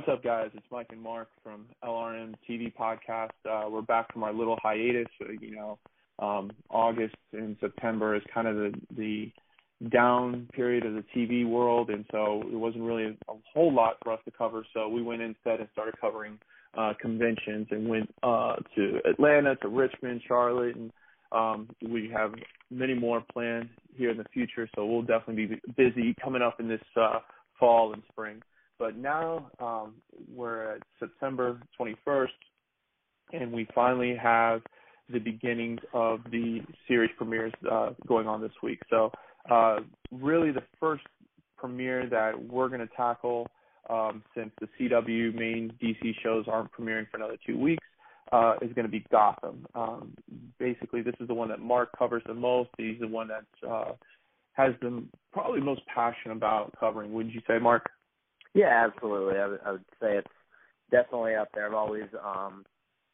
What's up, guys? It's Mike and Mark from LRM TV podcast. Uh, we're back from our little hiatus. Uh, you know, um, August and September is kind of the the down period of the TV world, and so it wasn't really a whole lot for us to cover. So we went instead and started covering uh, conventions and went uh, to Atlanta, to Richmond, Charlotte, and um, we have many more planned here in the future. So we'll definitely be busy coming up in this uh, fall and spring. But now um, we're at September 21st, and we finally have the beginnings of the series premieres uh, going on this week. So, uh, really, the first premiere that we're going to tackle, um, since the CW main DC shows aren't premiering for another two weeks, uh, is going to be Gotham. Um, basically, this is the one that Mark covers the most. He's the one that uh, has the probably most passion about covering. Wouldn't you say, Mark? Yeah, absolutely. I would, say it's definitely up there. I've always, um,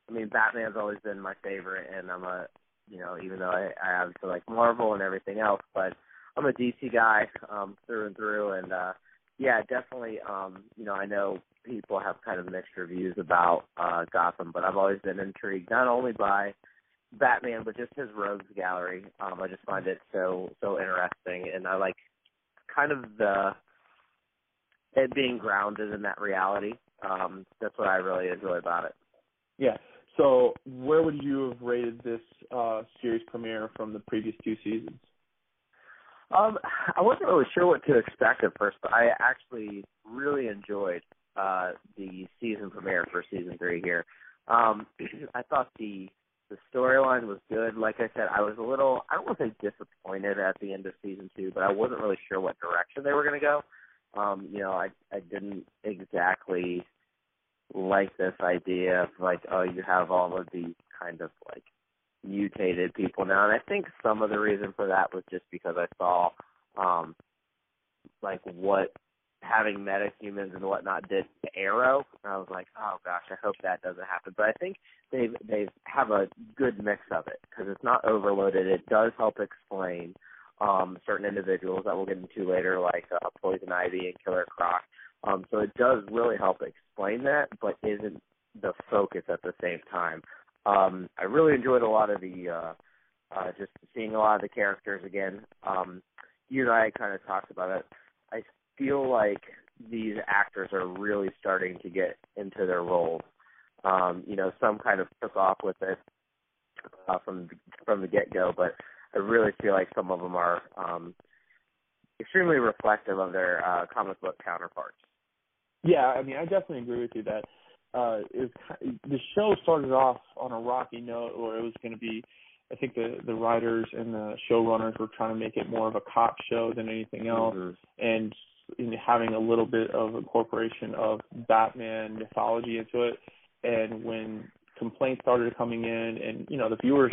I mean, Batman's always been my favorite, and I'm a, you know, even though I, I obviously like Marvel and everything else, but I'm a DC guy um, through and through, and uh, yeah, definitely. Um, you know, I know people have kind of mixed reviews about uh, Gotham, but I've always been intrigued not only by Batman, but just his rogues gallery. Um, I just find it so so interesting, and I like kind of the it being grounded in that reality. Um, that's what I really enjoy about it. Yeah. So, where would you have rated this uh, series premiere from the previous two seasons? Um, I wasn't really sure what to expect at first, but I actually really enjoyed uh, the season premiere for season three here. Um, I thought the the storyline was good. Like I said, I was a little I don't want to say disappointed at the end of season two, but I wasn't really sure what direction they were going to go um, you know, I I didn't exactly like this idea of like, oh, you have all of these kind of like mutated people now, and I think some of the reason for that was just because I saw um like what having metahumans and whatnot did to Arrow. And I was like, oh gosh, I hope that doesn't happen. But I think they've they've have a good mix of it because it's not overloaded. It does help explain um, certain individuals that we'll get into later, like uh, Poison Ivy and Killer Croc. Um, so it does really help explain that, but isn't the focus at the same time. Um, I really enjoyed a lot of the uh, uh, just seeing a lot of the characters again. Um, you and I kind of talked about it. I feel like these actors are really starting to get into their roles. Um, you know, some kind of took off with it uh, from from the get go, but I really feel like some of them are um, extremely reflective of their uh, comic book counterparts. Yeah, I mean, I definitely agree with you that uh, it was, the show started off on a rocky note, where it was going to be. I think the the writers and the showrunners were trying to make it more of a cop show than anything else, mm-hmm. and in having a little bit of incorporation of Batman mythology into it. And when complaints started coming in, and you know the viewers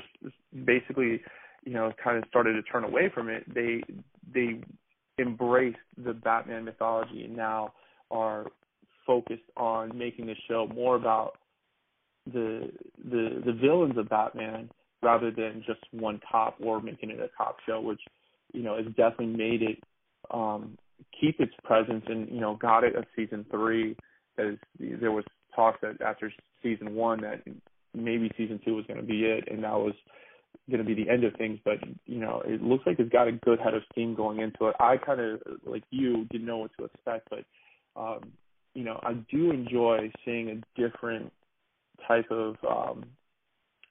basically you know kind of started to turn away from it, they they embraced the Batman mythology and now are focused on making the show more about the the the villains of Batman rather than just one cop or making it a cop show, which you know has definitely made it um keep its presence and you know got it a season three. Because there was talk that after season one that maybe season two was going to be it and that was going to be the end of things, but you know, it looks like it's got a good head of steam going into it. I kind of like you didn't know what to expect, but um, you know, I do enjoy seeing a different type of um,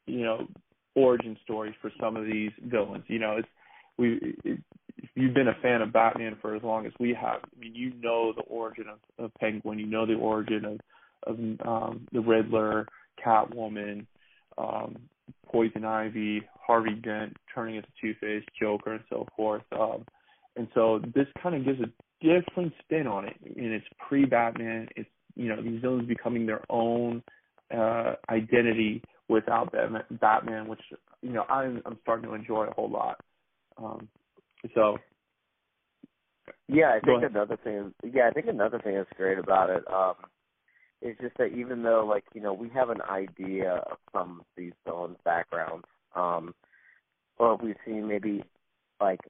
you know origin stories for some of these villains. You know, it's we it, if you've been a fan of Batman for as long as we have, I mean, you know the origin of, of Penguin, you know the origin of of um, the Riddler, Catwoman, um, Poison Ivy, Harvey Dent turning into Two Face, Joker, and so forth. Um, and so this kind of gives a different spin on it. I mean, it's pre-Batman. It's you know these villains becoming their own uh, identity without Batman, which you know I'm I'm starting to enjoy a whole lot. Um, so yeah, I think another thing. Yeah, I think another thing that's great about it um, is just that even though like you know we have an idea of some of these villains' backgrounds, um, or we've seen maybe like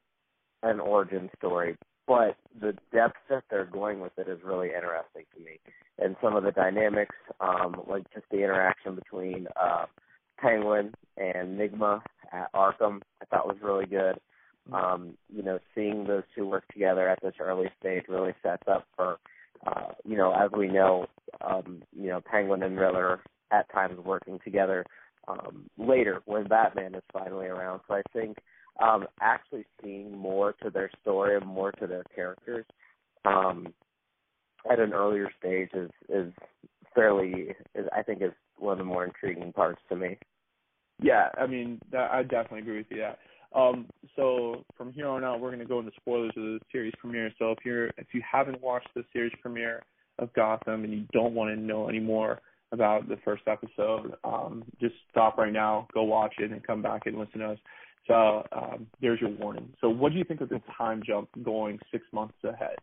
an origin story, but the depth that they're going with it is really interesting to me. And some of the dynamics, um, like just the interaction between uh, Penguin and Nygma at Arkham, I thought was really good. Um, you know, seeing those two work together at this early stage really sets up for, uh, you know, as we know, um, you know, Penguin and Riddler at times working together um, later when Batman is finally around. So I think um, actually seeing more to their story and more to their characters um, at an earlier stage is is fairly is, I think is one of the more intriguing parts to me. Yeah, I mean that, I definitely agree with you. That um, so from here on out, we're going to go into spoilers of the series premiere. So if you're if you haven't watched the series premiere of Gotham and you don't want to know any more about the first episode, um, just stop right now, go watch it, and come back and listen to us. So um, there's your warning. So what do you think of the time jump going six months ahead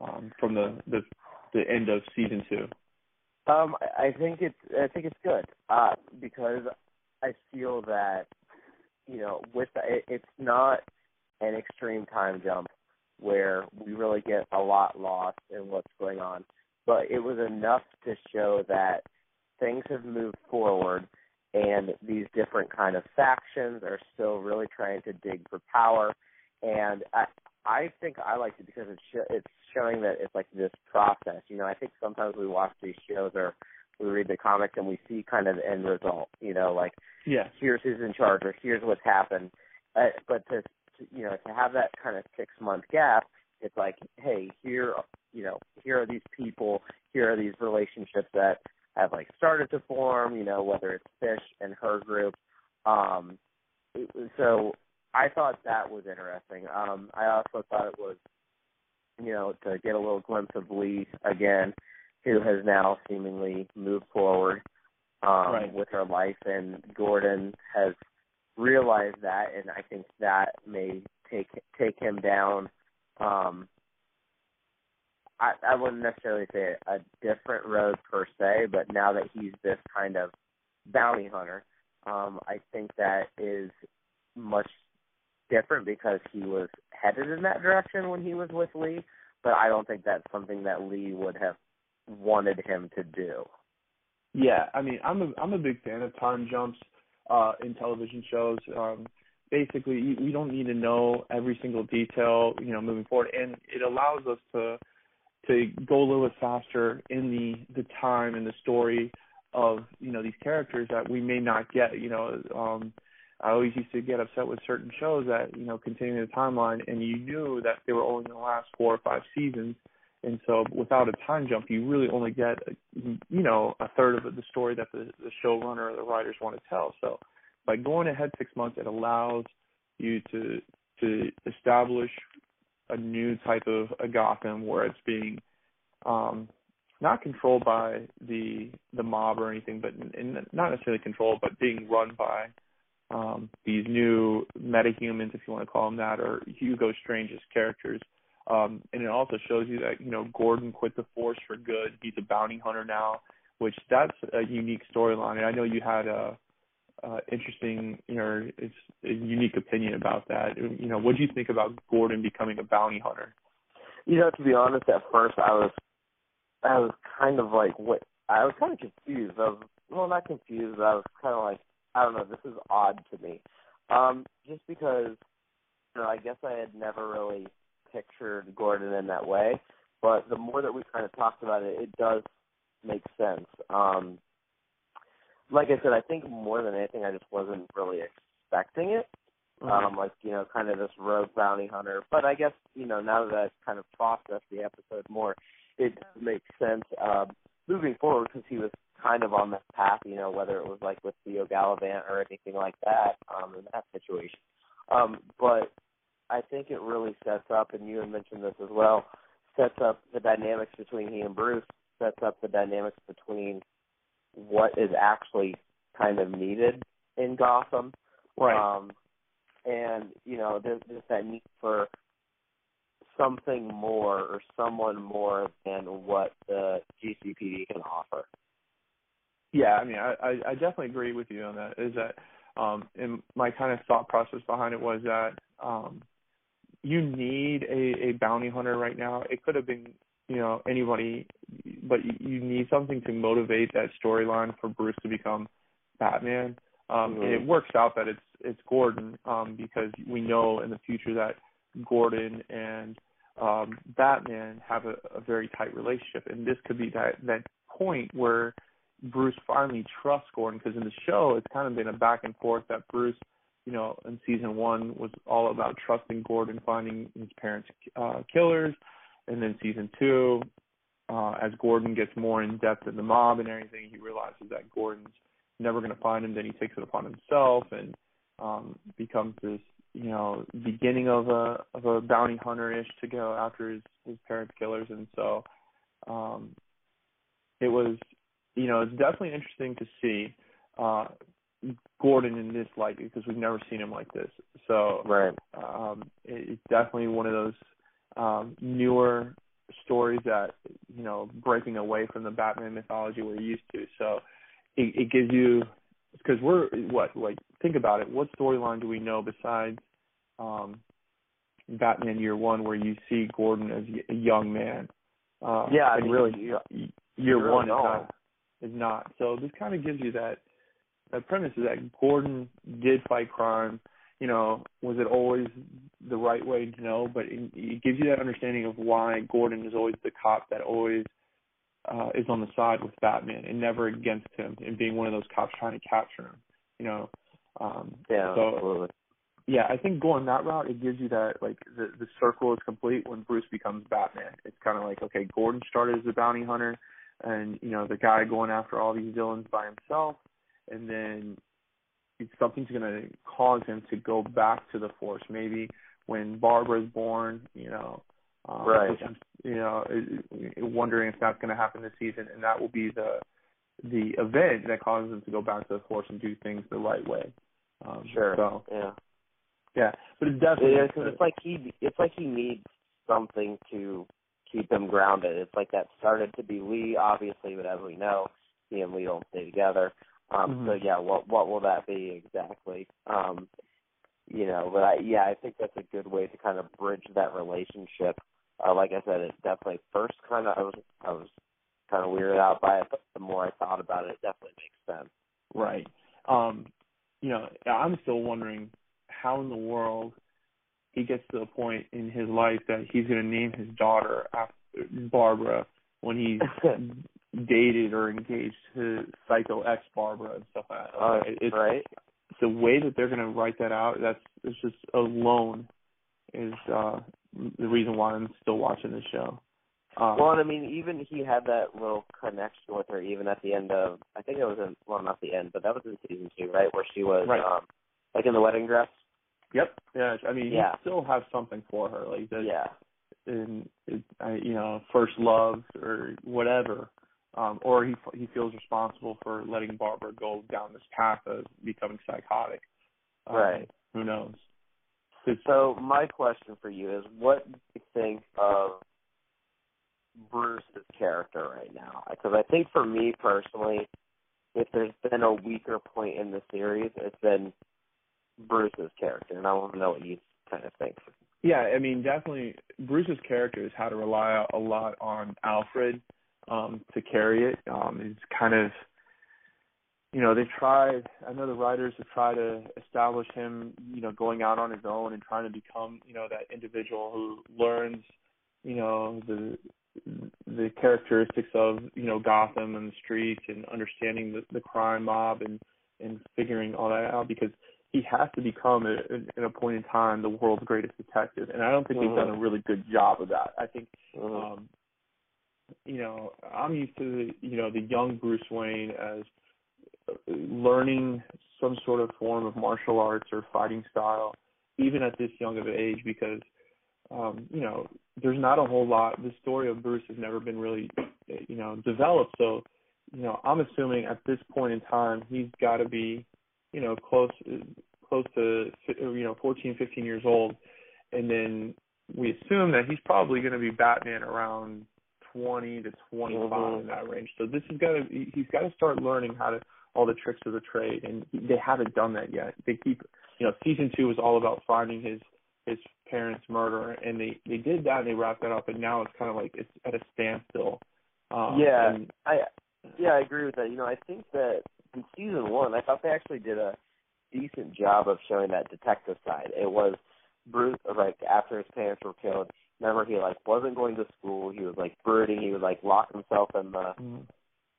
um, from the, the the end of season two? Um, I think it's I think it's good uh, because I feel that you know with the, it, it's not an extreme time jump where we really get a lot lost in what's going on, but it was enough to show that things have moved forward and these different kind of factions are still really trying to dig for power. And i i think i like it because it's sh- it's showing that it's like this process. You know i think sometimes we watch these shows or we read the comics and we see kind of the end result you know like yeah. here's who's in charge or here's what's happened. Uh, but to you know to have that kind of six month gap it's like hey here you know here are these people here are these relationships that have like started to form, you know, whether it's Fish and her group. Um, so I thought that was interesting. Um, I also thought it was, you know, to get a little glimpse of Lee again, who has now seemingly moved forward um, right. with her life, and Gordon has realized that, and I think that may take take him down um, I, I wouldn't necessarily say a different road per se, but now that he's this kind of bounty hunter, um, I think that is much different because he was headed in that direction when he was with Lee, but I don't think that's something that Lee would have wanted him to do. Yeah, I mean, I'm a I'm a big fan of time jumps uh in television shows. Um basically you, you don't need to know every single detail, you know, moving forward and it allows us to to go a little bit faster in the the time and the story of you know these characters that we may not get. You know, um, I always used to get upset with certain shows that you know continuing the timeline, and you knew that they were only in the last four or five seasons, and so without a time jump, you really only get you know a third of the story that the, the showrunner or the writers want to tell. So by going ahead six months, it allows you to to establish a new type of a Gotham where it's being um, not controlled by the the mob or anything, but in, in not necessarily controlled, but being run by um, these new metahumans, if you want to call them that, or Hugo Strange's characters. Um, and it also shows you that you know Gordon quit the force for good. He's a bounty hunter now, which that's a unique storyline. And I know you had a uh, interesting, you know, it's a unique opinion about that. You know, what do you think about Gordon becoming a bounty hunter? You know, to be honest, at first I was, I was kind of like, what? I was kind of confused. I was, well, not confused. I was kind of like, I don't know, this is odd to me, um, just because, you know, I guess I had never really pictured Gordon in that way. But the more that we kind of talked about it, it does make sense. Um, like I said, I think more than anything, I just wasn't really expecting it. Mm-hmm. Um, like you know, kind of this rogue bounty hunter. But I guess you know now that I've kind of processed the episode more, it does make sense uh, moving forward because he was kind of on that path. You know, whether it was like with Theo Galavant or anything like that um, in that situation. Um, but I think it really sets up, and you had mentioned this as well, sets up the dynamics between he and Bruce, sets up the dynamics between what is actually kind of needed in Gotham. Right. Um, and you know, there's, there's that need for something more or someone more than what the GCPD can offer. Yeah, I mean, I, I, I definitely agree with you on that. Is that, um, and my kind of thought process behind it was that, um, you need a, a bounty hunter right now. It could have been, you know, anybody, but you, you need something to motivate that storyline for Bruce to become Batman. Um, Mhm. and it works out that it's it's Gordon um, because we know in the future that Gordon and um, Batman have a, a very tight relationship, and this could be that that point where Bruce finally trusts Gordon because in the show it's kind of been a back and forth that Bruce, you know, in season one was all about trusting Gordon, finding his parents' uh, killers, and then season two, uh, as Gordon gets more in depth in the mob and everything, he realizes that Gordon's never going to find him. Then he takes it upon himself and um, becomes this, you know, beginning of a of a bounty hunter ish to go after his his parents' killers, and so um, it was, you know, it's definitely interesting to see uh, Gordon in this light because we've never seen him like this. So Right. um, it, it's definitely one of those um, newer stories that you know breaking away from the Batman mythology we're used to. So it, it gives you because we're what like think about it. What storyline do we know besides um, Batman Year One where you see Gordon as a young man? Uh, Yeah, and really you- year you really one is not is not. So this kind of gives you that that premise is that Gordon did fight crime. You know, was it always the right way to know? But it, it gives you that understanding of why Gordon is always the cop that always uh, is on the side with Batman and never against him, and being one of those cops trying to capture him. You know, um, Yeah, so absolutely. yeah, I think going that route it gives you that like the the circle is complete when Bruce becomes Batman. It's kind of like okay, Gordon started as a bounty hunter, and you know the guy going after all these villains by himself, and then it's something's going to cause him to go back to the force. Maybe when Barbara's born, you know, um, Right. you know, wondering if that's going to happen this season, and that will be the the event that causes them to go back to the force and do things the right way. Um, Sure. So Yeah. yeah, but it's definitely Yeah, because it's like he it's like he needs something to keep him grounded. It's like that started to be Lee, obviously, but as we know, he and Lee don't stay together. Um, Mhm. So yeah, what what will that be exactly? Um, you know, but I, yeah, I think that's a good way to kind of bridge that relationship. Uh, like I said, it's definitely first kind of I was I was kind of weirded out by it, but the more I thought about it, it definitely makes sense. right. Um, you know, I'm still wondering how in the world he gets to the point in his life that he's going to name his daughter after Barbara when he's dated or engaged to psycho ex Barbara and stuff like that. Uh, it's right? the way that they're going to write that out. That's it's just alone is uh the reason why I'm still watching the show. Um, Well, and I mean, even he had that little connection with her, even at the end of, I think it was in, well, not the end, but that was in season two, right, where she was, Right. um, like in the wedding dress. Yep. Yeah. I mean, Yeah. he still has something for her, like that. Yeah, In, it, I, you know, first love or whatever, um, or he he feels responsible for letting Barbara go down this path of becoming psychotic. Um, Right. Who knows? So my question for you is, what do you think of Bruce's character right now? Because I think for me personally, if there's been a weaker point in the series, it's been Bruce's character, and I want to know what you kind of think. Yeah, I mean, definitely Bruce's character has had to rely a lot on Alfred um, to carry it. Um, it's kind of, you know, they've tried. I know the writers have tried to establish him, you know, going out on his own and trying to become, you know, that individual who learns, you know, the the characteristics of you know Gotham and the streets and understanding the, the crime mob and and figuring all that out because he has to become at a point in time the world's greatest detective and I don't think mm-hmm. they've done a really good job of that. I think mm-hmm. um you know I'm used to the, you know the young Bruce Wayne as learning some sort of form of martial arts or fighting style even at this young of an age because um, you know, there's not a whole lot. The story of Bruce has never been really, you know, developed. So, you know, I'm assuming at this point in time he's got to be, you know, close close to you know 14, 15 years old, and then we assume that he's probably going to be Batman around 20 to 25 mm-hmm. in that range. So this is got to he's got to start learning how to all the tricks of the trade, and they haven't done that yet. They keep, you know, season two was all about finding his his parents' murder, and they they did that and they wrapped that up, and now it's kind of like it's at a standstill. Um, yeah, and, I yeah I agree with that. You know, I think that in season one, I thought they actually did a decent job of showing that detective side. It was Bruce like after his parents were killed. Remember, he like wasn't going to school. He was like brooding. He would like lock himself in the mm.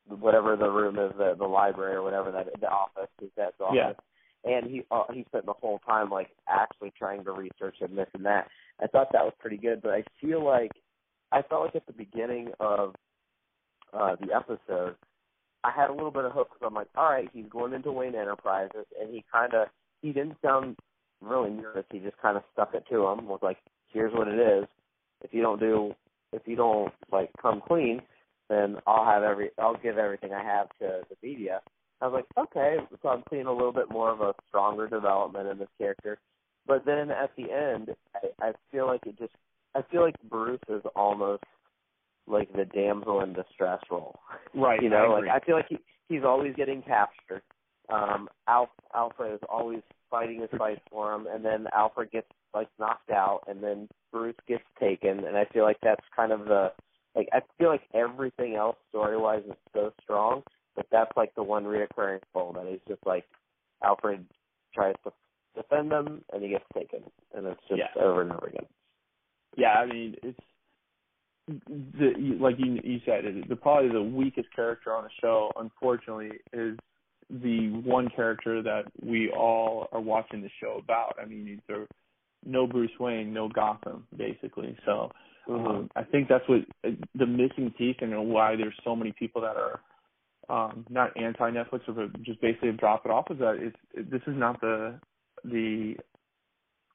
whatever the room is, the the library or whatever that the office, his dad's office. Yeah and he uh, he spent the whole time like actually trying to research and this and that. I thought that was pretty good, but I feel like I felt like at the beginning of uh the episode, I had a little bit of hope because I'm like, all right, he's going into Wayne Enterprises, and he kind of he didn't sound really nervous. He just kind of stuck it to him. Was like, here's what it is. If you don't do, if you don't like come clean, then I'll have every, I'll give everything I have to the media. I was like, okay, so I'm seeing a little bit more of a stronger development in this character. But then at the end, I, I feel like it just, I feel like Bruce is almost like the damsel in distress role. Right. you know, I like I feel like he he's always getting captured. Um, Alf, Alfred is always fighting his fight for him, and then Alfred gets like knocked out, and then Bruce gets taken, and I feel like that's kind of the like I feel like everything else story wise is so strong but that's like the one reoccurring fold that he's just like Alfred tries to defend them and he gets taken, and it's just yeah. over and over again. Yeah, I mean it's the like you you said it, the probably the weakest character on the show. Unfortunately, is the one character that we all are watching the show about. I mean, there no Bruce Wayne, no Gotham, basically. So mm-hmm. um, I think that's what the missing piece, and why there's so many people that are um, not anti Netflix but just basically drop it off is that it's it, this is not the the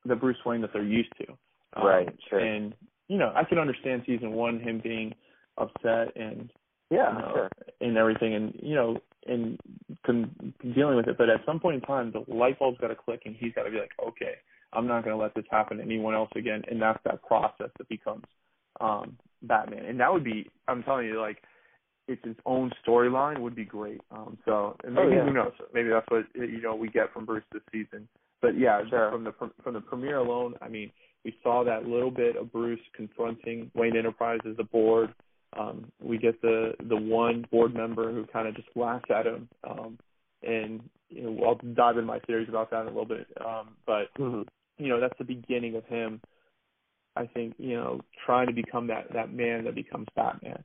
the Bruce Wayne that they're used to. Um, right. Sure. And you know, I can understand season one him being upset and yeah, you know, sure. and everything, and you know, and con- dealing with it. But at some point in time, the light bulb's got to click, and he's got to be like, okay, I'm not going to let this happen to anyone else again. And that's that process that becomes um Batman. And that would be, I'm telling you, like it's its own storyline would be great. Um, so and maybe oh, yeah. who knows? Maybe that's what you know we get from Bruce this season. But yeah, sure. from the from the premiere alone, I mean, we saw that little bit of Bruce confronting Wayne Enterprises, the board. Um, we get the the one board member who kind of just laughs at him. Um, and you know, I'll dive into my theories about that in a little bit. Um, but mm-hmm. you know, that's the beginning of him. I think you know trying to become that that man that becomes Batman.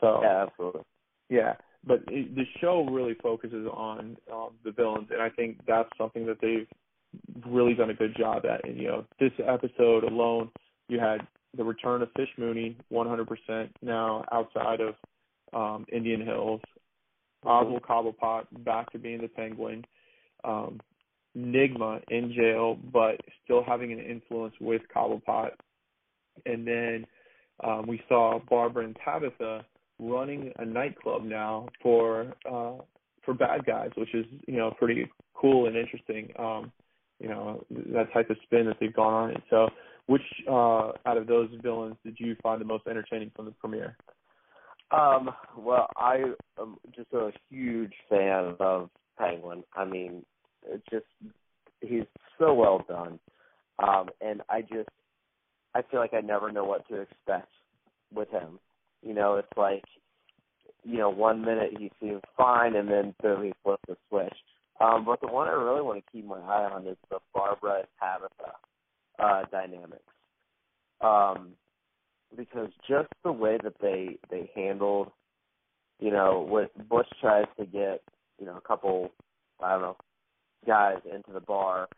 So yeah, absolutely. Yeah, but it, the show really focuses on um, the villains, and I think that's something that they've really done a good job at. And you know, this episode alone, you had the return of Fish Mooney, 100% now outside of um, Indian Hills. Oswald Cobblepot back to being the Penguin. Um, Nygma in jail, but still having an influence with Cobblepot. And then um, we saw Barbara and Tabitha running a nightclub now for uh for bad guys, which is you know pretty cool and interesting. Um, you know that type of spin that they've gone on it. So, which uh out of those villains did you find the most entertaining from the premiere? Um, well, I am just a huge fan of Penguin. I mean, it's just he's so well done. Um, and I just I feel like I never know what to expect with him. You know, it's like, you know, one minute he seems fine, and then he flips the switch. Um, but the one I really want to keep my eye on is the Barbara Tabitha uh, dynamics. Um, because just the way that they they handled, you know, what Bush tries to get, you know, a couple, I don't know, guys into the bar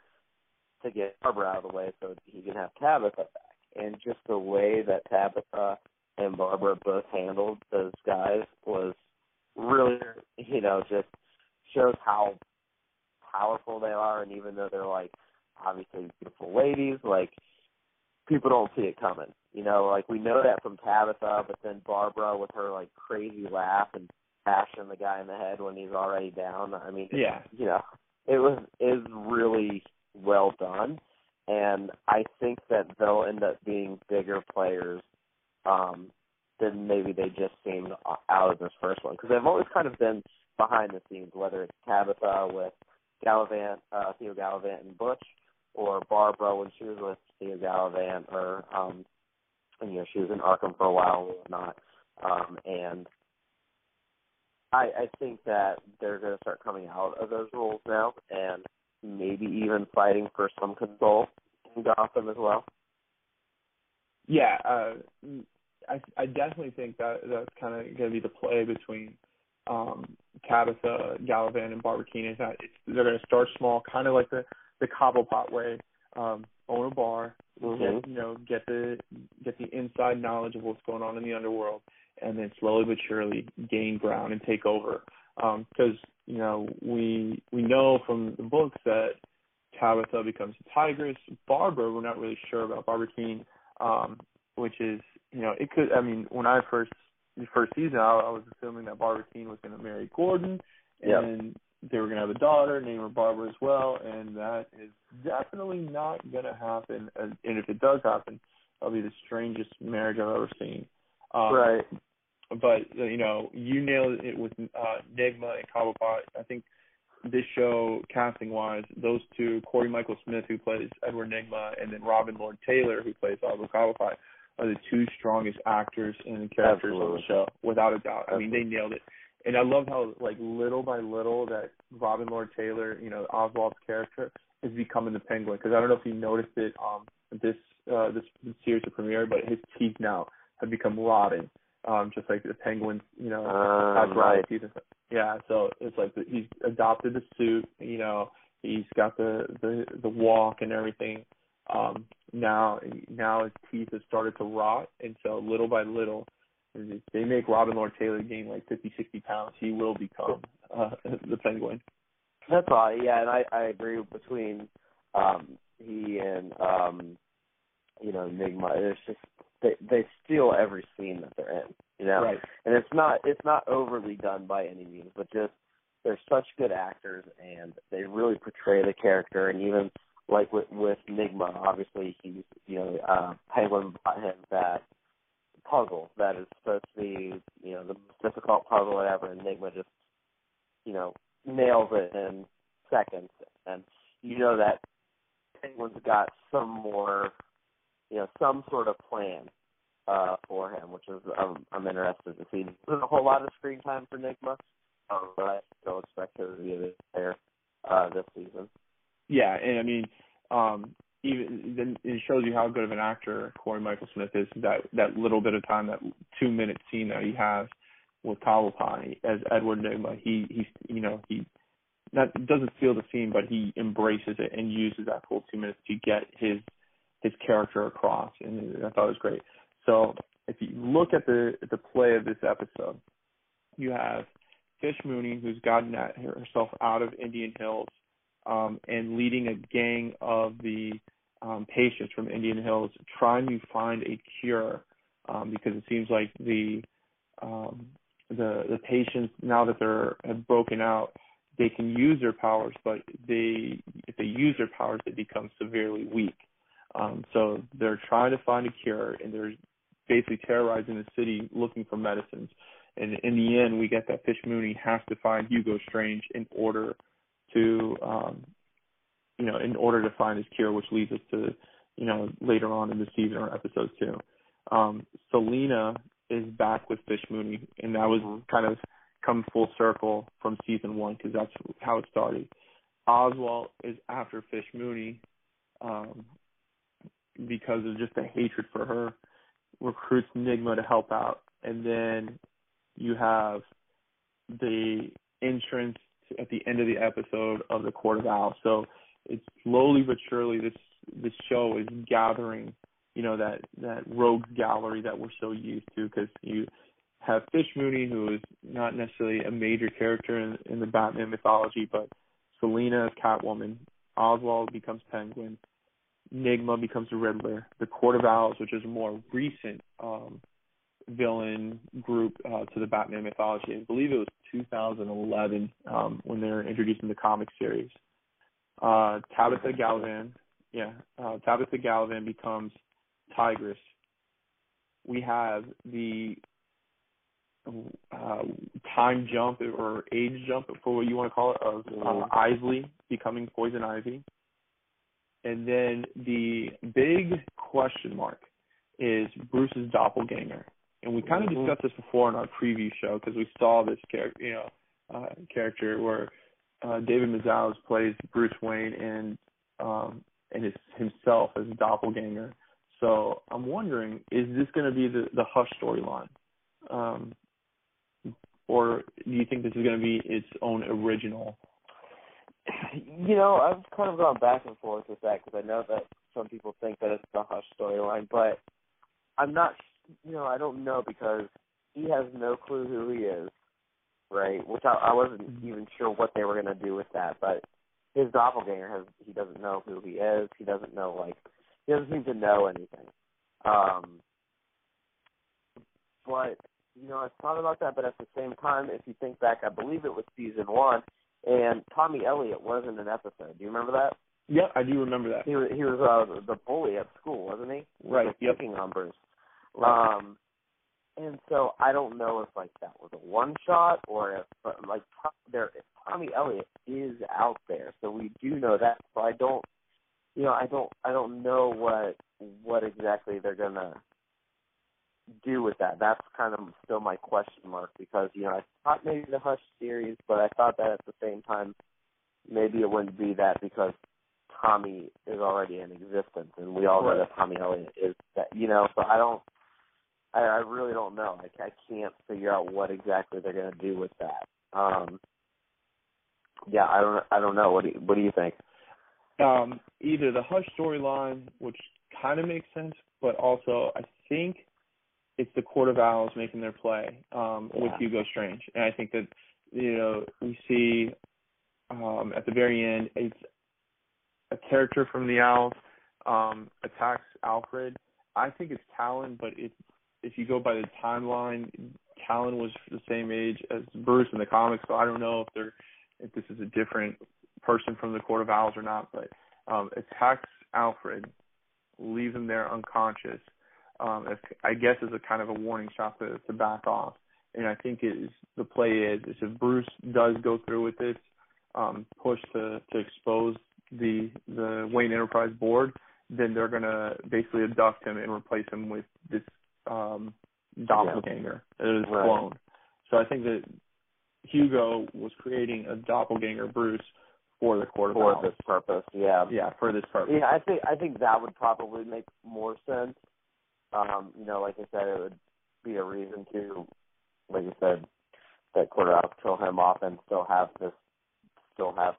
to get Barbara out of the way so he can have Tabitha back, and just the way that Tabitha and Barbara both handled those guys was really, you know, just shows how powerful they are, and even though they're like obviously beautiful ladies, like people don't see it coming. You know, like we know that from Tabitha, but then Barbara with her like crazy laugh and bashing the guy in the head when he's already down. I mean, yeah, you know, it was is really well done, and I think that they'll end up being bigger players um than maybe they just seemed out of this first one because they've always kind of been behind the scenes, whether it's Tabitha with Galavant, uh, Theo Galavant and Butch, or Barbara when she was with Theo Galavant, or um, and, you know she was in Arkham for a while and whatnot. Um, and I, I think that they're going to start coming out of those roles now, and maybe even fighting for some control in Gotham as well. Yeah, uh, I I definitely think that that's kind of going to be the play between um Tabitha Galavant and Barbara Kean is that it's, they're going to start small, kind of like the the Cobblepot way. Um, own a bar, mm-hmm. get, you know, get the get the inside knowledge of what's going on in the underworld, and then slowly but surely gain ground and take over. Because um, you know we we know from the books that Tabitha becomes a tigress. Barbara, we're not really sure about Barbara Kean, um, which is you know it could. I mean, when I first the first season, I, I was assuming that Barbara Kean was going to marry Gordon, and yep. they were going to have a daughter, name her Barbara as well, and that is definitely not going to happen. And, and if it does happen, that'll be the strangest marriage I've ever seen. Um, right. But you know, you nailed it with uh, Nygma and Cobblepot. I think this show, casting wise, those two, Corey Michael Smith, who plays Edward Nygma, and then Robin Lord Taylor, who plays Oliver Cobblepot, are the two strongest actors and characters Absolutely. on the show, without a doubt. Absolutely. I mean, they nailed it. And I love how, like, little by little, that Robin Lord Taylor, you know, Oswald's character, is becoming the Penguin. Because I don't know if you noticed it um this uh this series of premiere, but his teeth now have become rotting, um, just like the Penguin's, you know, Um, right. teeth. Yeah, so it's like the, he's adopted the suit, you know, he's got the the the walk and everything um now now his teeth have started to rot and so little by little if they make Robin Lord Taylor gain like fifty, sixty pounds, he will become uh the penguin. That's all. Yeah, and I I agree between um he and um you know Nygma. It's just they they steal every scene that they're in. You know, Right. and it's not it's not overly done by any means, but just they're such good actors and they really portray the character. And even like with with Nygma, obviously he's you know uh, Penguin brought him that puzzle that is supposed to be you know the most difficult puzzle ever, and Nygma just you know nails it in seconds, and you know that Penguin's got some more you know some sort of plan uh for him, which is I'm I'm interested to see. There's a whole lot of screen time for Nygma, um, but I still expect her to be there uh this season. Yeah, and I mean, um even then it shows you how good of an actor Corey Michael Smith is. That that little bit of time, that two minute scene that he has with Cobblepot as Edward Nygma, he he's you know he that doesn't steal the scene, but he embraces it and uses that full two minutes to get his his character across, and I thought it was great. So if you look at the the play of this episode, you have Fish Mooney, who's gotten herself out of Indian Hills, um, and leading a gang of the um, patients from Indian Hills, trying to find a cure, um, because it seems like the um, the the patients now that they're have broken out, they can use their powers, but they if they use their powers, they become severely weak. Um, so they're trying to find a cure, and they're basically terrorizing the city looking for medicines. And in the end, we get that Fish Mooney has to find Hugo Strange in order to, um, you know, in order to find his cure, which leads us to, you know, later on in the season or episode two. Um, Selina is back with Fish Mooney, and that was Mhm. kind of come full circle from season one because that's how it started. Oswald is after Fish Mooney um, because of just the hatred for her. recruits Nygma to help out, and then you have the entrance at the end of the episode of the Court of Owls. So it's slowly but surely this this show is gathering, you know, that that rogue gallery that we're so used to because you have Fish Mooney, who is not necessarily a major character in, in the Batman mythology, but Selina is Catwoman, Oswald becomes Penguin, Nygma becomes the Riddler, the Court of Owls, which is more recent um, villain group uh, to the Batman mythology. I believe it was 2011 um, when they were introducing the comic series. Uh, Tabitha Galavan, yeah, uh, Tabitha Galavan becomes Tigress. We have the uh, time jump or age jump for what you want to call it of uh, Isley becoming Poison Ivy. And then the big question mark is Bruce's doppelganger. And we kind of Mm-hmm. discussed this before in our preview show because we saw this character, you know, uh, character where uh, David Mazouz plays Bruce Wayne and um, and his himself as a doppelganger. So I'm wondering, is this going to be the the Hush storyline, um, or do you think this is going to be its own original? You know, I've kind of gone back and forth with that because I know that some people think that it's the Hush storyline, but I'm not. You know, I don't know because he has no clue who he is, right? Which I, I wasn't even sure what they were going to do with that, but his doppelganger has. He doesn't know who he is. He doesn't know like he doesn't seem to know anything. Um, but you know, I've thought about that. But at the same time, if you think back, I believe it was season one, and Tommy Elliott was in an episode. Do you remember that? Yeah, I do remember that. He was he was uh, the bully at school, wasn't he? Right, yep. Picking on Bruce. Right. Um, and so I don't know if like that was a one shot or if like there if Tommy Elliott is out there, so we do know that. So I don't, you know, I don't I don't know what what exactly they're gonna do with that. That's kind of still my question mark because you know I thought maybe the Hush series, but I thought that at the same time maybe it wouldn't be that because Tommy is already in existence, and we all know that Tommy Elliott is that. You know, so I don't. I, I really don't know. I, I can't figure out what exactly they're going to do with that. Um, yeah, I don't. I don't know. What do you, What do you think? um, either the Hush storyline, which kind of makes sense, but also I think it's the Court of Owls making their play um, with Hugo Strange, and I think that you know we see um, at the very end it's a character from the Owls um, attacks Alfred. I think it's Talon, but it, if you go by the timeline, Talon was the same age as Bruce in the comics, so I don't know if they're if this is a different person from the Court of Owls or not, but um, attacks Alfred, leaves him there unconscious. Um, I guess as a kind of a warning shot to, to back off. And I think is the play is, is if Bruce does go through with this um, push to to expose the the Wayne Enterprise board, then they're gonna basically abduct him and replace him with this um, doppelganger, yeah. his Right. clone. So I think that Hugo was creating a doppelganger Bruce for the Court For this purpose, yeah. Yeah, for this purpose. Yeah, I think I think that would probably make more sense. Um, you know, like I said, it would be a reason to, like I said, that Owls kill him off and still have this, still have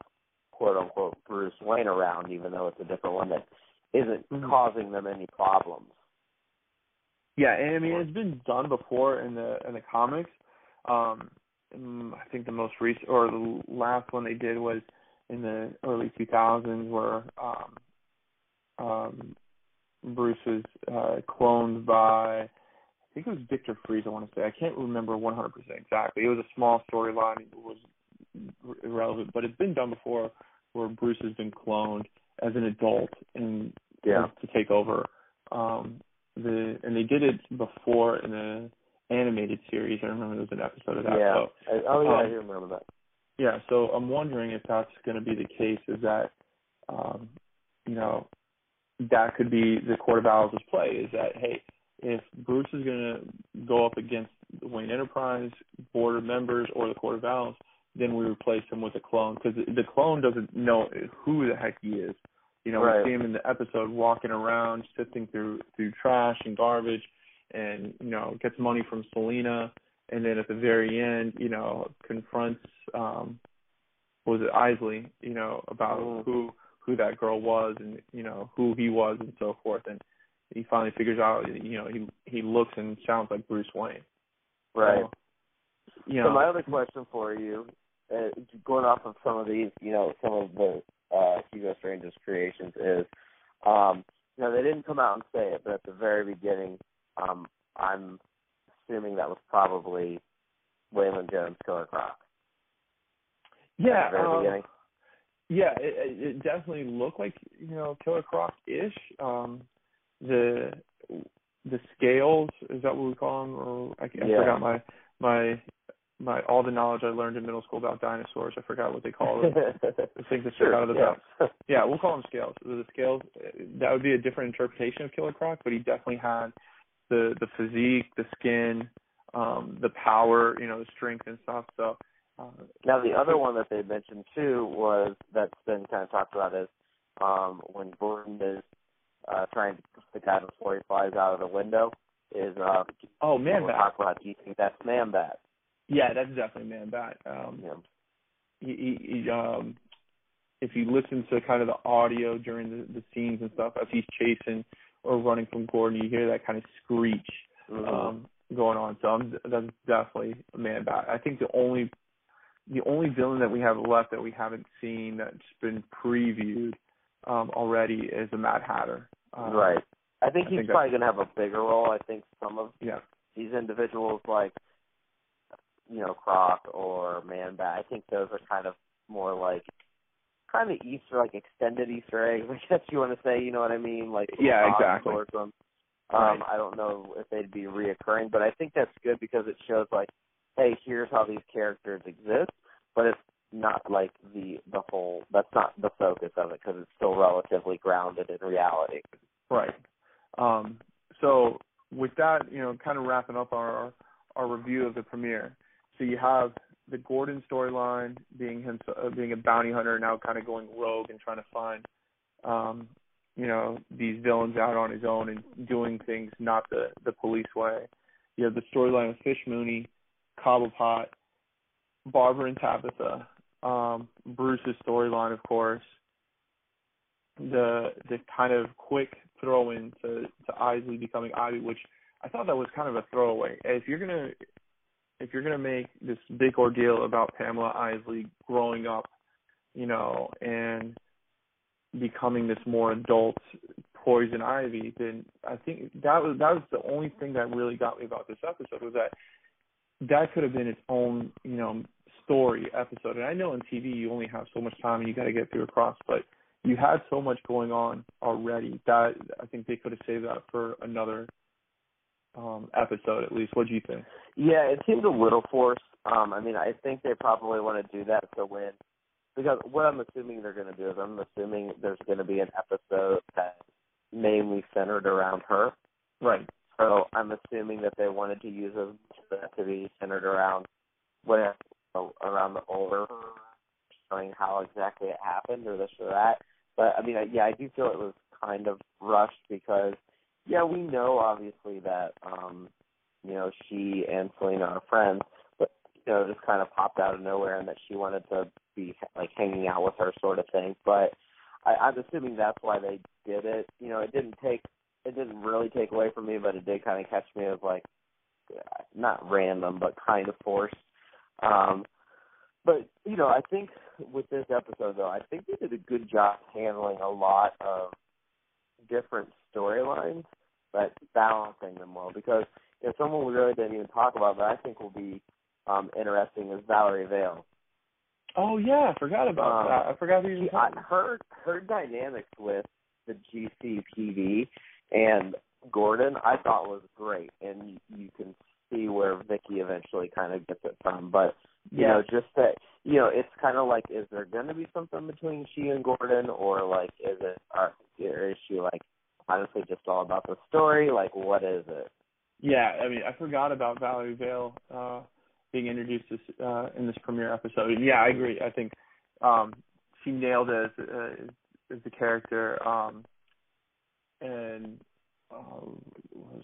quote unquote Bruce Wayne around, even though it's a different one that isn't Mhm. causing them any problems. Yeah, and I mean it's been done before in the in the comics. Um, I think the most recent or the last one they did was in the early 2000s, where um, um, Bruce was uh, cloned by I think it was Victor Fries. I want to say I can't remember 100% exactly. It was a small storyline. It was irrelevant, but it's been done before, where Bruce has been cloned as an adult and Yeah. to take over. Um, the and they did it before in the animated series. I remember there was an episode of that. yeah. So, I- oh yeah, I um, do remember that. yeah, so I'm wondering if that's going to be the case. Is that, um, you know, that could be the Court of Owls' play. Is that hey, if Bruce is going to go up against the Wayne Enterprise board of members or the Court of Owls, then we replace him with a clone because the clone doesn't know who the heck he is. You know, Right. we see him in the episode walking around, sifting through through trash and garbage, and you know gets money from Selina, and then at the very end, you know, confronts um, was it Isley, you know, about Mm. who who that girl was and you know who he was and so forth, and he finally figures out, you know, he he looks and sounds like Bruce Wayne. Right. So, you know, So my other question for you, uh, going off of some of these, you know, some of the uh, Hugo Strange's creations is, um, you know, they didn't come out and say it, but at the very beginning, um, I'm assuming that was probably Waylon Jones Killer Croc. yeah, At the very um, beginning. Yeah, it, it it definitely looked like you know Killer Croc ish. Um, the the scales is that what we call them? Or I, I Yeah. forgot my my my all the knowledge I learned in middle school about dinosaurs. I forgot what they call them. the things that stick sure, out of the yeah. back. Yeah, we'll call them scales. The scales that would be a different interpretation of Killer Croc, but he definitely had the the physique, the skin, um, the power, you know, the strength and stuff. So. Uh, Now the other one that they mentioned too was that's been kind of talked about is um when Gordon is uh trying to push the guy before he flies out of the window is uh oh man, talk about do you think that's man bat? Yeah, that's definitely Man Bat. Um, Yeah. he, he, he, um, if you listen to kind of the audio during the, the scenes and stuff, as he's chasing or running from Gordon, you hear that kind of screech Mhm. um, going on. So I'm, that's definitely a Man Bat. I think the only the only villain that we have left that we haven't seen that's been previewed um, already is the Mad Hatter. Um, right. I think I he's think probably gonna have a bigger role. I think some of Yeah. these individuals like you know, Croc or Man Bat, I think those are kind of more like kind of Easter like extended Easter eggs, I guess you want to say, you know what I mean? Like Yeah, exactly. towards them. Right. Um, I don't know if they'd be reoccurring, but I think that's good because it shows like, hey, here's how these characters exist, but it's not like the the whole. That's not the focus of it because it's still relatively grounded in reality. Right. Um, so with that, you know, kind of wrapping up our our review of the premiere. So you have the Gordon storyline being him uh, being a bounty hunter now, kind of going rogue and trying to find, um, you know, these villains out on his own and doing things not the the police way. You have the storyline of Fish Mooney, Cobblepot, Barbara and Tabitha, um, Bruce's storyline, of course, the the kind of quick throw in to, to Isley becoming Ivy, which I thought that was kind of a throwaway. If you're gonna if you're gonna make this big ordeal about Pamela Isley growing up, you know, and becoming this more adult poison ivy, then I think that was that was the only thing that really got me about this episode was that that could have been its own, you know, story episode. And I know in TV you only have so much time and you got to get through across, but you had so much going on already that I think they could have saved that for another um episode at least. What do you think? Yeah, it seems a little forced. Um, I mean, I think they probably want to do that to win. because what I'm assuming they're going to do is I'm assuming there's going to be an episode that's mainly centered around her. Right. So I'm assuming that they wanted to use a, that to be centered around what around the older, showing how exactly it happened or this or that. But I mean, I, yeah, I do feel it was kind of rushed because yeah, we know obviously that um, you know she and Selina are friends, but you know, just kind of popped out of nowhere and that she wanted to be like hanging out with her sort of thing. But I, I'm assuming that's why they did it. You know, it didn't take it didn't really take away from me, but it did kind of catch me as like not random, but kind of forced. Um, but you know, I think with this episode though, I think they did a good job handling a lot of different storylines, but balancing them well. Because you know, someone we really didn't even talk about, but I think will be um, interesting is Valerie Vale. Oh yeah, I forgot about Um, that. I forgot who you She, I, her her dynamics with the GCPD and Gordon, I thought was great, and you, you can see where Vicki eventually kind of gets it from. But you know, just that you know, it's kind of like, is there going to be something between she and Gordon, or like, is it, or, or is she like honestly just all about the story? Like, what is it? Yeah, I mean, I forgot about Valerie Vale uh, being introduced this, uh, in this premiere episode. Yeah, I agree. I think um, she nailed it as, uh, as the character. Um, and uh, was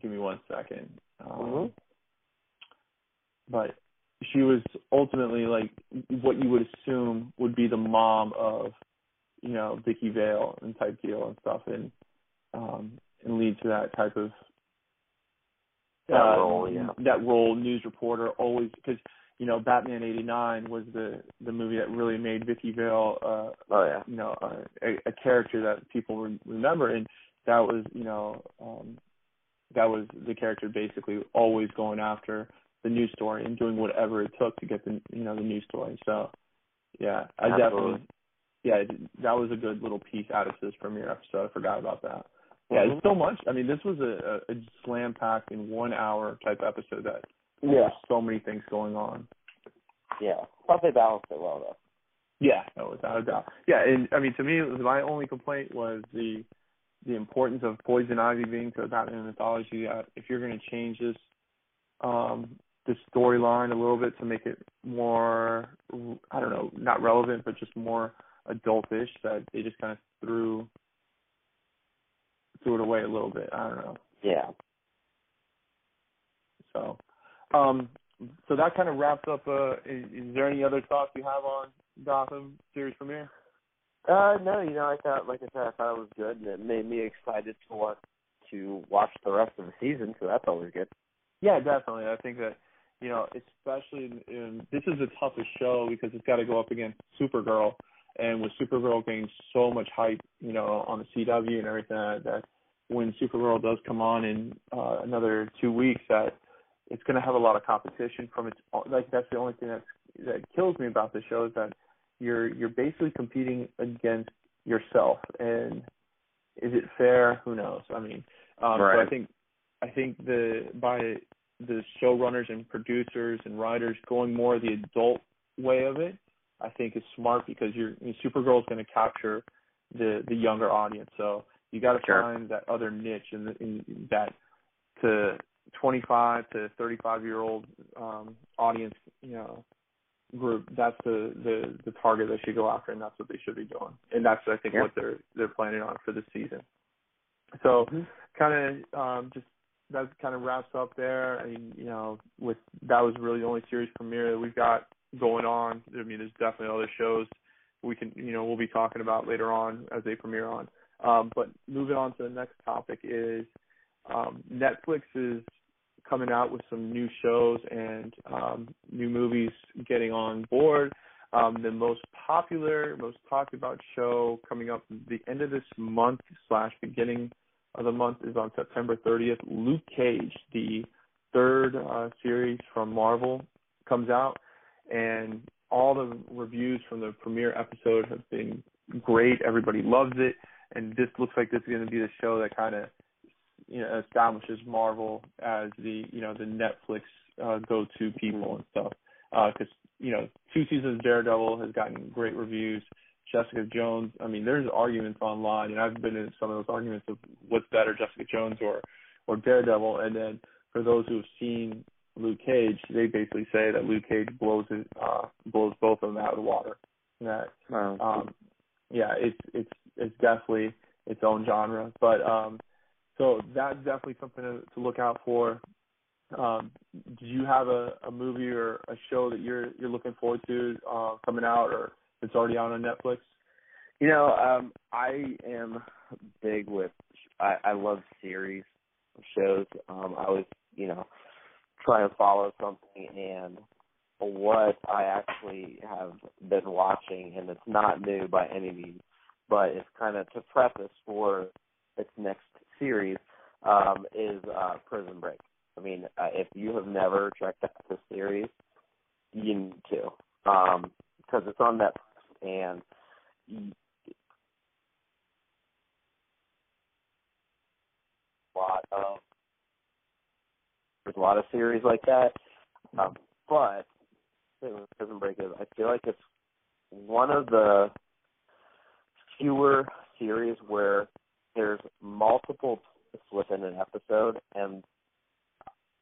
give me one second. Um, mm-hmm. But she was ultimately like what you would assume would be the mom of, you know, Vicki Vale and type deal and stuff, and um, and lead to that type of that uh, role, yeah. that role, news reporter, always because you know Batman '89 was the the movie that really made Vicki Vale, uh, oh yeah, you know, a, a character that people re- remember, and that was you know um, that was the character basically always going after the news story and doing whatever it took to get the you know the news story. So yeah, I Absolutely. definitely yeah that was a good little piece out of this premiere episode. I forgot about that. Yeah, Mhm. it's so much. I mean, this was a, a, slam packed in one hour type episode that yeah, so many things going on. yeah. Thought they balanced it well though. Yeah, no, without a doubt. Yeah, and I mean, to me, my only complaint was the the importance of Poison Ivy being to the Batman mythology. Uh, if you're going to change this um the storyline a little bit to make it more, I don't know, not relevant, but just more adultish, that they just kind of threw threw it away a little bit. I don't know. Yeah. So, um, so that kind of wraps up. Uh, is, is there any other thoughts you have on Gotham series premiere? Uh, no, you know, I thought, like I said, I thought it was good, and it made me excited to want to watch the rest of the season. So that's always good. Yeah, definitely. I think that you know, especially in, in this is the toughest show because it's got to go up against Supergirl, and with Supergirl getting so much hype, you know, on the CW and everything that, that when Supergirl does come on in uh, another two weeks, that it's going to have a lot of competition from its. Like that's the only thing that that kills me about the show is that you're you're basically competing against yourself, and is it fair? Who knows? I mean, um, Right. so I think I think the by the showrunners and producers and writers going more the adult way of it, I think is smart because you're I mean, Supergirl is going to capture the the younger audience. So you got to Sure. find that other niche in, the, in that to 25 to 35 year old um, audience, you know, group. That's the the the target they should go after, and that's what they should be doing. And that's I think Yeah. what they're they're planning on for this season. So Mhm. kind of um, just that kind of wraps up there. I mean, you know, with that was really the only series premiere that we've got going on. I mean, there's definitely other shows we can, you know, we'll be talking about later on as they premiere on. Um, but moving on to the next topic is um, Netflix is coming out with some new shows and um, new movies getting on board. Um, the most popular, most talked about show coming up the end of this month slash beginning of the month is on September 30th. Luke Cage, the third uh, series from Marvel, comes out, and all the reviews from the premiere episode have been great. Everybody loves it, and this looks like this is going to be the show that kind of you know establishes Marvel as the you know the Netflix uh, go-to people and stuff. Because you know two seasons of Daredevil has gotten great reviews. Jessica Jones. I mean, there's arguments online, and I've been in some of those arguments of what's better, Jessica Jones or or Daredevil. And then for those who have seen Luke Cage, they basically say that Luke Cage blows it, uh, blows both of them out of the water. And that Wow. um yeah it's it's it's definitely its own genre but um so that's definitely something to, to look out for um do you have a, a movie or a show that you're you're looking forward to uh coming out or it's already out on netflix You know, um, I am big with. I, I love series shows. Um, I was, you know, try and follow something, and what I actually have been watching, and it's not new by any means, but it's kind of to preface for its next series, um, is uh, Prison Break. I mean, uh, if you have never checked out the series, you need to, because it's on Netflix, and y- lot of there's a lot of series like that. Um, but Prison Break is I feel like it's one of the fewer series where there's multiple twists within an episode and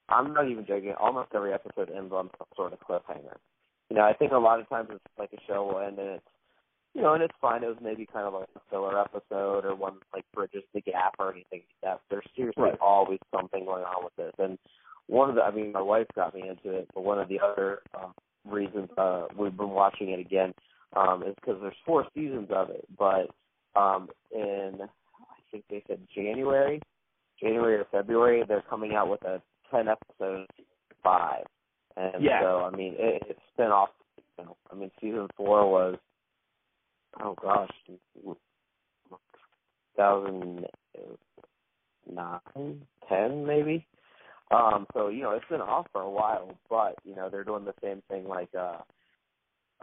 I'm not even joking, almost every episode ends on some sort of cliffhanger. You know, I think a lot of times it's like a show will end and it's you know, and it's fine. It was maybe kind of like a filler episode or one like bridges the gap or anything like that. There's seriously Right. always something going on with my wife got me into it, but one of the other um, reasons uh, we've been watching it again um, is because there's four seasons of it. But um, in I think they said January, January or February, they're coming out with a ten episode five. And Yeah. so I mean it, it's spin off. You know, I mean season four was oh gosh, thousand nine, ten maybe. Um, so you know it's been off for a while, but you know they're doing the same thing like uh,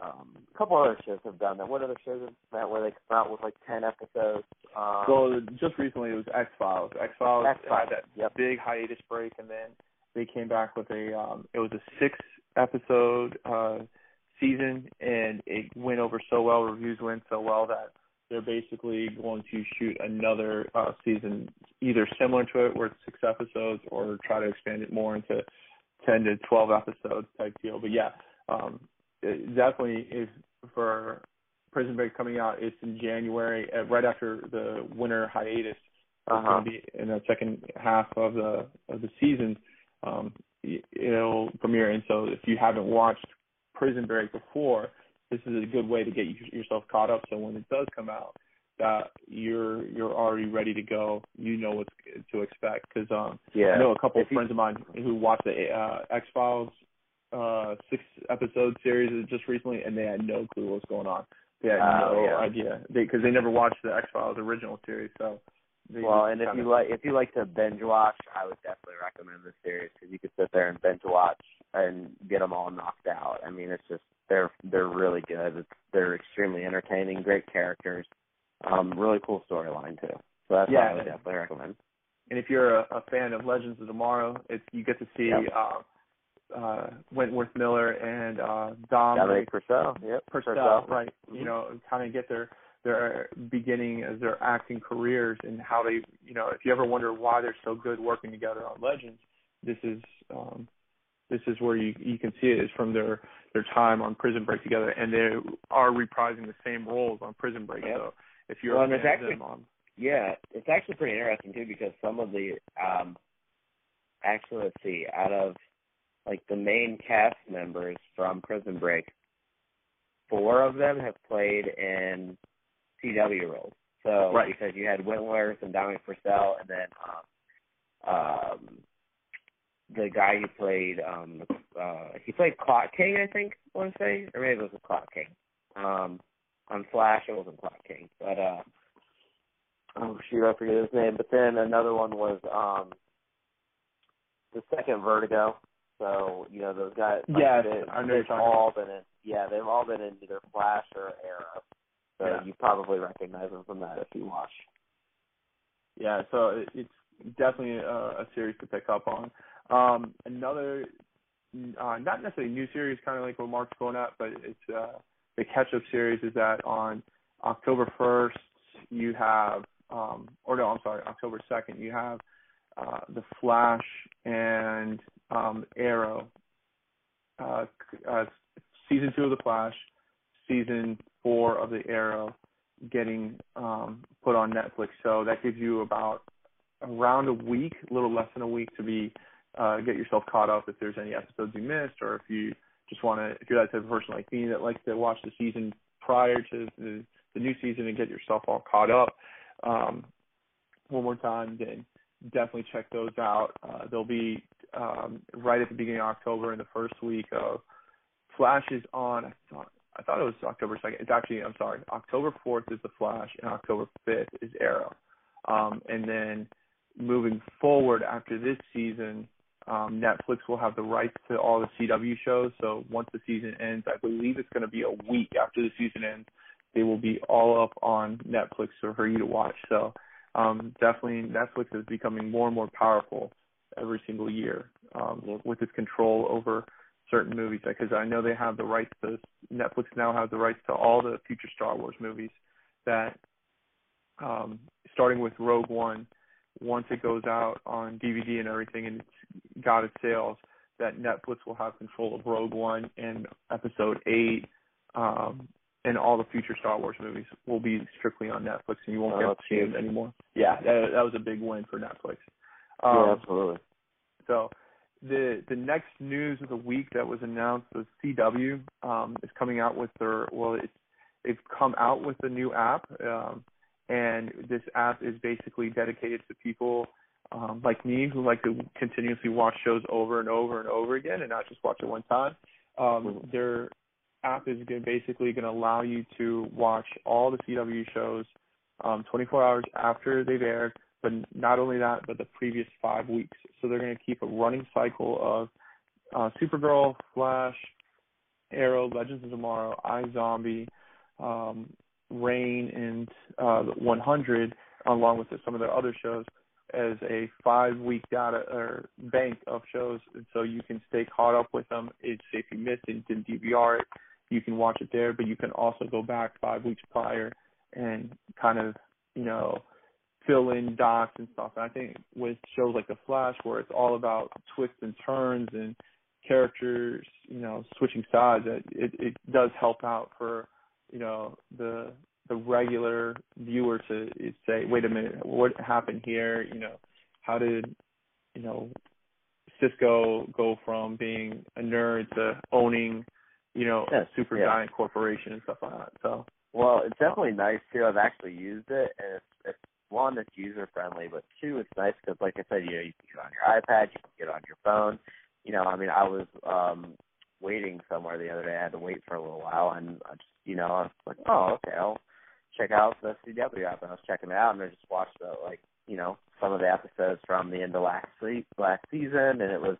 um, a couple other shows have done that. What other shows have that where they come out with like ten episodes? Um, Well, just recently it was X Files. X Files had that yep. big hiatus break, and then they came back with a. um It was a six episode uh season, and it went over so well. Reviews went so well that they're basically going to shoot another uh season, either similar to it, where it's six episodes, or try to expand it more into ten to twelve episodes type deal. But yeah, um it definitely is for Prison Break coming out. It's in January, uh, right after the winter hiatus. It's Uh-huh. going to be in the second half of the of the season. Um, it'll premiere, and so if you haven't watched Prison Break before, this is a good way to get yourself caught up. So when it does come out, that you're you're already ready to go. You know what to expect because um, yeah, I know a couple of If you- friends of mine who watched the uh, X Files uh, six episode series just recently, and they had no clue what was going on. They had Oh, no yeah. idea because they, never watched the X Files original series. So, Well, and if you like if you like to binge watch, I would definitely recommend this series because you could sit there and binge watch and get them all knocked out. I mean, it's just they're they're really good. It's, they're extremely entertaining, great characters, um, really cool storyline too. So that's what Yeah. I would definitely recommend. and if you're a, a fan of Legends of Tomorrow, it's you get to see Yep. uh, uh, Wentworth Miller and uh, Dom Dominic Purcell, yep, Purcell, right? Mhm. You know, kind of get their their beginning as their acting careers and how they, you know, if you ever wonder why they're so good working together on Legends, this is um this is where you you can see it is from their their time on Prison Break together, and they are reprising the same roles on Prison Break. Yep. So if you're Well, a and it's fan actually- of them, um, Yeah, it's actually pretty interesting too because some of the um actually let's see, out of like the main cast members from Prison Break, four of them have played in CW roles. So Right. because you had Wentworth and Dominic Purcell and then um um the guy who played um uh he played Clock King I think I wanna say. Or maybe it was Clock King. Um on Flash it wasn't Clock King. But uh oh shoot, I forget his name. But then another one was um the second Vertigo. So you know those guys. like, Yes, they, I know they've all been in. Yeah, they've all been in either Flash or Arrow. So Yeah. you probably recognize them from that if you watch. yeah, so it, it's definitely a, a series to pick up on. Um, another, uh, not necessarily new series, kind of like what Mark's going at, but it's uh, the catch-up series. Is that on October first you have, um, or no, I'm sorry, October second you have uh, the Flash and um, Arrow. Uh, uh, season two of the Flash, season four of the Arrow getting um put on Netflix. So that gives you about around a week, a little less than a week to be uh get yourself caught up if there's any episodes you missed or if you just want to if you're that type of person like me that likes to watch the season prior to the, the new season and get yourself all caught up um one more time then definitely check those out. Uh they'll be um right at the beginning of October in the first week of Flash is on I thought I thought it was October second. It's actually I'm sorry, October fourth is the Flash and October fifth is Arrow. Um and then moving forward after this season, um Netflix will have the rights to all the CW shows. So once the season ends, I believe it's gonna be a week after the season ends, they will be all up on Netflix for you to watch. So um definitely Netflix is becoming more and more powerful every single year um with its control over certain movies because I know they have the rights to Netflix now has the rights to all the future Star Wars movies that um starting with Rogue One once it goes out on DVD and everything and it's got its sales that Netflix will have control of Rogue One and episode 8 um and all the future Star Wars movies will be strictly on Netflix and you won't Oh, get to see them anymore. Yeah, that, that was a big win for Netflix. yeah, Um, absolutely. so the the next news of the week that was announced was CW um, is coming out with their well, it's they've come out with a new app, um, and this app is basically dedicated to people um, like me who like to continuously watch shows over and over and over again and not just watch it one time. Um, their app is gonna, basically going to allow you to watch all the CW shows um, 24 hours after they've aired, but not only that, but the previous five weeks. So they're going to keep a running cycle of uh, Supergirl, Flash, Arrow, Legends of Tomorrow, iZombie, um, Reign, and uh, 100, along with some of their other shows, as a five-week data or bank of shows, and so you can stay caught up with them. It's if you missed and didn't DVR it, you can watch it there, but you can also go back five weeks prior and kind of, you know, fill in dots and stuff. And I think with shows like The Flash, where it's all about twists and turns and characters, you know, switching sides, it it does help out for, you know, the the regular viewer to say, wait a minute, what happened here? You know, how did, you know, Cisco go from being a nerd to owning, you know, yes, a super yeah. giant corporation and stuff like that. So. Well, it's definitely nice too. I've actually used it, and it's, it's one that's user friendly, but two, it's nice because, like I said, you know, you can get on your iPad, you can get on your phone. You know, I mean, I was um waiting somewhere the other day. I had to wait for a little while, and I just, you know, I was like, oh, okay, I'll check out the CW app, and I was checking it out, and I just watched the like, you know, some of the episodes from the end of last week, last season, and it was,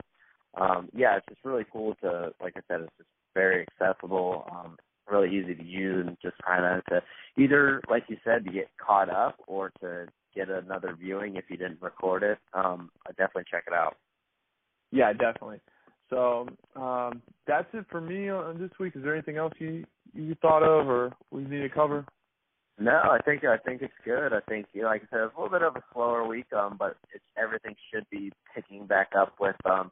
um, yeah, it's just really cool to, like I said, it's just very accessible. Um, really easy to use and just kind of to either, like you said, to get caught up or to get another viewing if you didn't record it. Um, I definitely check it out. Yeah, definitely. So um, that's it for me on this week. Is there anything else you you thought of or we need to cover? No, I think I think it's good. I think, you know, like I said, a little bit of a slower week, um, but it's everything should be picking back up with um,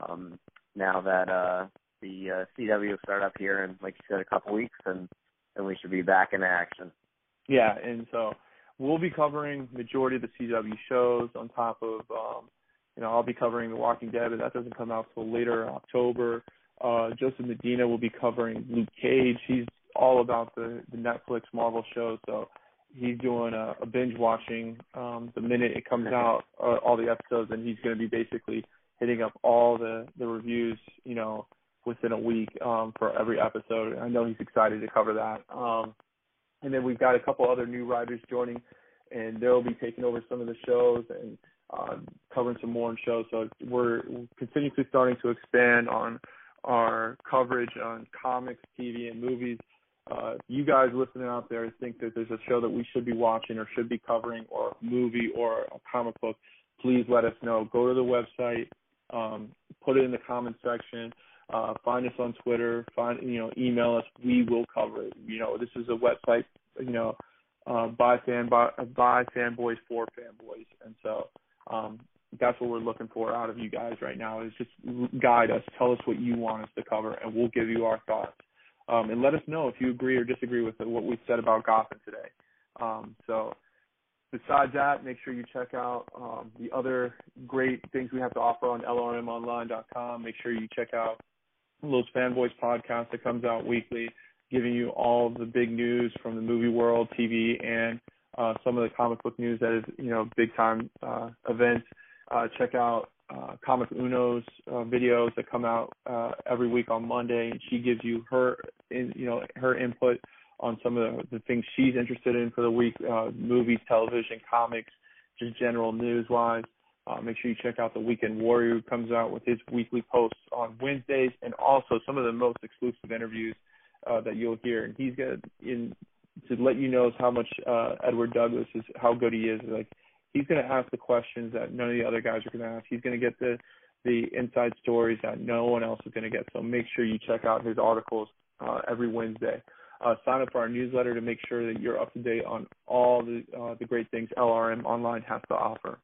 um, now that uh, the uh, CW will start up here in, like you said, a couple weeks, and and we should be back in action. Yeah, and so we'll be covering majority of the CW shows on top of, um, you know, I'll be covering The Walking Dead, but that doesn't come out till later in October. Uh, Joseph Medina will be covering Luke Cage. He's all about the the Netflix Marvel show, so he's doing a, a binge watching um, the minute it comes out, uh, all the episodes, and he's going to be basically hitting up all the the reviews, you know, within a week um, for every episode. I know he's excited to cover that. Um, and then we've got a couple other new writers joining, and they'll be taking over some of the shows and uh, covering some more shows. So we're continuously starting to expand on our coverage on comics, TV, and movies. Uh, you guys listening out there think that there's a show that we should be watching or should be covering, or a movie or a comic book, please let us know. Go to the website, um, put it in the comment section uh, find us on Twitter. Find you know, email us. We will cover it. You know, this is a website. You know, uh, by fan by, by fanboys for fanboys, and so um, that's what we're looking for out of you guys right now. Is just guide us, tell us what you want us to cover, and we'll give you our thoughts. Um, and let us know if you agree or disagree with what we said about Gotham today. Um, so besides that, make sure you check out um, the other great things we have to offer on lrmonline.com. Make sure you check out Los Fanboys podcast that comes out weekly, giving you all the big news from the movie world, TV, and uh, some of the comic book news that is, you know, big time uh, events. Uh, check out uh, Comic Uno's uh, videos that come out uh, every week on Monday, and she gives you her, in, you know, her input on some of the, the things she's interested in for the week: uh, movies, television, comics, just general news wise. Uh, make sure you check out the Weekend Warrior who comes out with his weekly posts on Wednesdays, and also some of the most exclusive interviews uh, that you'll hear. And he's gonna in to let you know how much uh, Edward Douglas is, how good he is. Like he's gonna ask the questions that none of the other guys are gonna ask. He's gonna get the the inside stories that no one else is gonna get. So make sure you check out his articles uh, every Wednesday. Uh, sign up for our newsletter to make sure that you're up to date on all the uh, the great things LRM Online has to offer.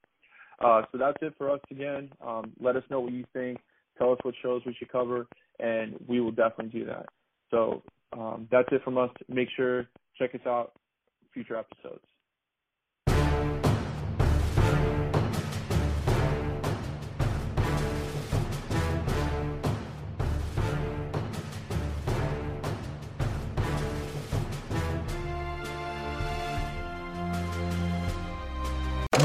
Uh, so that's it for us again. Um, let us know what you think. Tell us what shows we should cover, and we will definitely do that. So um, that's it from us. Make sure check us out future episodes.